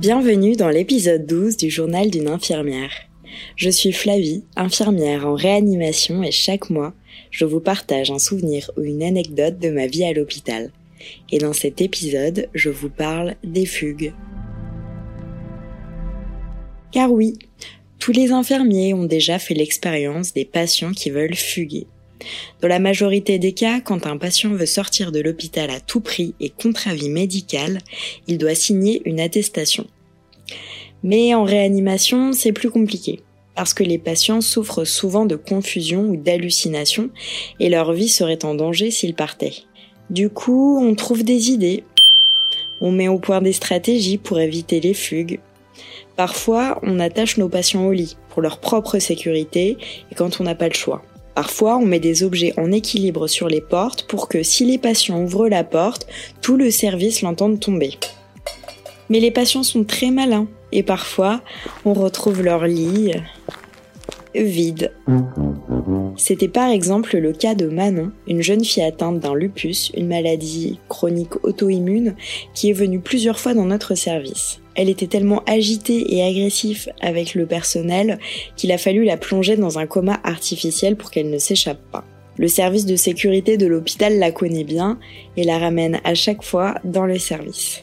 Bienvenue dans l'épisode 12 du journal d'une infirmière. Je suis Flavie, infirmière en réanimation et chaque mois, je vous partage un souvenir ou une anecdote de ma vie à l'hôpital. Et dans cet épisode, je vous parle des fugues. Car oui, tous les infirmiers ont déjà fait l'expérience des patients qui veulent fuguer. Dans la majorité des cas, quand un patient veut sortir de l'hôpital à tout prix et contre avis médical, il doit signer une attestation. Mais en réanimation, c'est plus compliqué, parce que les patients souffrent souvent de confusion ou d'hallucination et leur vie serait en danger s'ils partaient. Du coup, on trouve des idées. On met au point des stratégies pour éviter les fugues. Parfois, on attache nos patients au lit pour leur propre sécurité et quand on n'a pas le choix. Parfois, on met des objets en équilibre sur les portes pour que si les patients ouvrent la porte, tout le service l'entende tomber. Mais les patients sont très malins et parfois, on retrouve leur lit vide. C'était par exemple le cas de Manon, une jeune fille atteinte d'un lupus, une maladie chronique auto-immune, qui est venue plusieurs fois dans notre service. Elle était tellement agitée et agressive avec le personnel qu'il a fallu la plonger dans un coma artificiel pour qu'elle ne s'échappe pas. Le service de sécurité de l'hôpital la connaît bien et la ramène à chaque fois dans le service.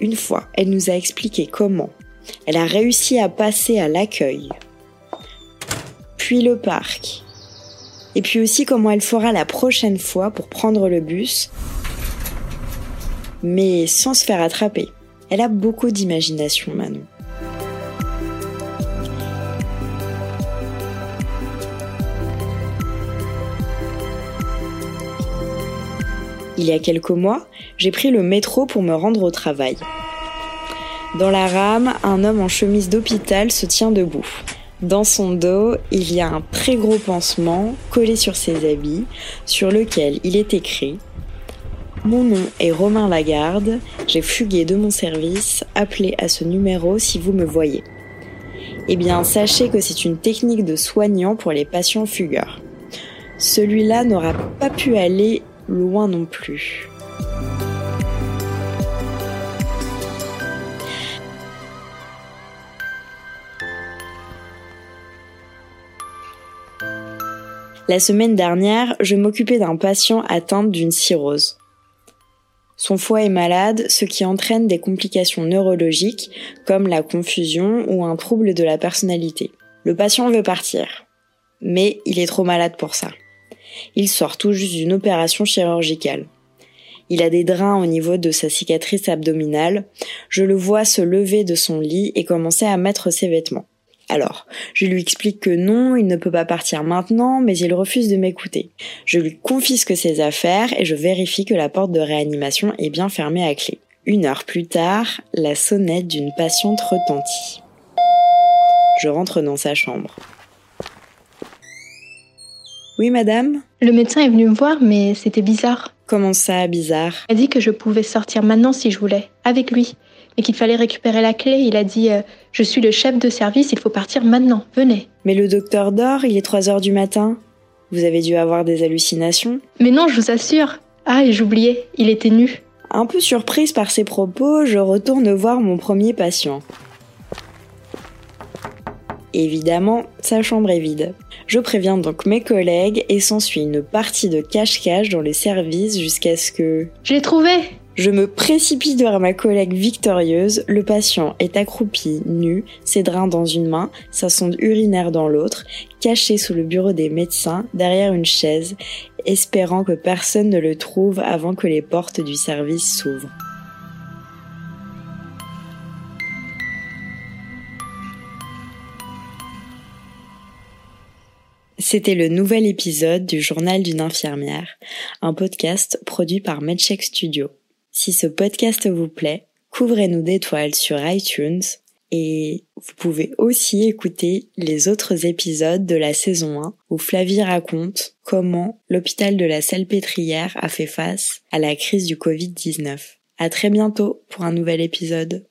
Une fois, elle nous a expliqué comment. Elle a réussi à passer à l'accueil, puis le parc, et puis aussi comment elle fera la prochaine fois pour prendre le bus, mais sans se faire attraper. Elle a beaucoup d'imagination, Manon. Il y a quelques mois, j'ai pris le métro pour me rendre au travail. Dans la rame, un homme en chemise d'hôpital se tient debout. Dans son dos, il y a un très gros pansement collé sur ses habits, sur lequel il est écrit mon nom est Romain Lagarde, j'ai fugué de mon service, appelez à ce numéro si vous me voyez. Eh bien, sachez que c'est une technique de soignant pour les patients fugueurs. Celui-là n'aura pas pu aller loin non plus. La semaine dernière, je m'occupais d'un patient atteint d'une cirrhose. Son foie est malade, ce qui entraîne des complications neurologiques comme la confusion ou un trouble de la personnalité. Le patient veut partir, mais il est trop malade pour ça. Il sort tout juste d'une opération chirurgicale. Il a des drains au niveau de sa cicatrice abdominale. Je le vois se lever de son lit et commencer à mettre ses vêtements. Alors, je lui explique que non, il ne peut pas partir maintenant, mais il refuse de m'écouter. Je lui confisque ses affaires et je vérifie que la porte de réanimation est bien fermée à clé. Une heure plus tard, la sonnette d'une patiente retentit. Je rentre dans sa chambre. Oui, madame? Le médecin est venu me voir, mais c'était bizarre. Comment ça, bizarre? Il a dit que je pouvais sortir maintenant si je voulais, avec lui et qu'il fallait récupérer la clé. Il a dit euh, Je suis le chef de service, il faut partir maintenant, venez. Mais le docteur dort, il est 3 heures du matin. Vous avez dû avoir des hallucinations Mais non, je vous assure. Ah, et j'oubliais, il était nu. Un peu surprise par ses propos, je retourne voir mon premier patient. Évidemment, sa chambre est vide. Je préviens donc mes collègues et s'ensuit une partie de cache-cache dans les services jusqu'à ce que... Je l'ai trouvé je me précipite vers ma collègue victorieuse. Le patient est accroupi, nu, ses drains dans une main, sa sonde urinaire dans l'autre, caché sous le bureau des médecins, derrière une chaise, espérant que personne ne le trouve avant que les portes du service s'ouvrent. C'était le nouvel épisode du Journal d'une infirmière, un podcast produit par MedCheck Studio. Si ce podcast vous plaît, couvrez-nous d'étoiles sur iTunes et vous pouvez aussi écouter les autres épisodes de la saison 1 où Flavie raconte comment l'hôpital de la Salpêtrière a fait face à la crise du Covid-19. À très bientôt pour un nouvel épisode.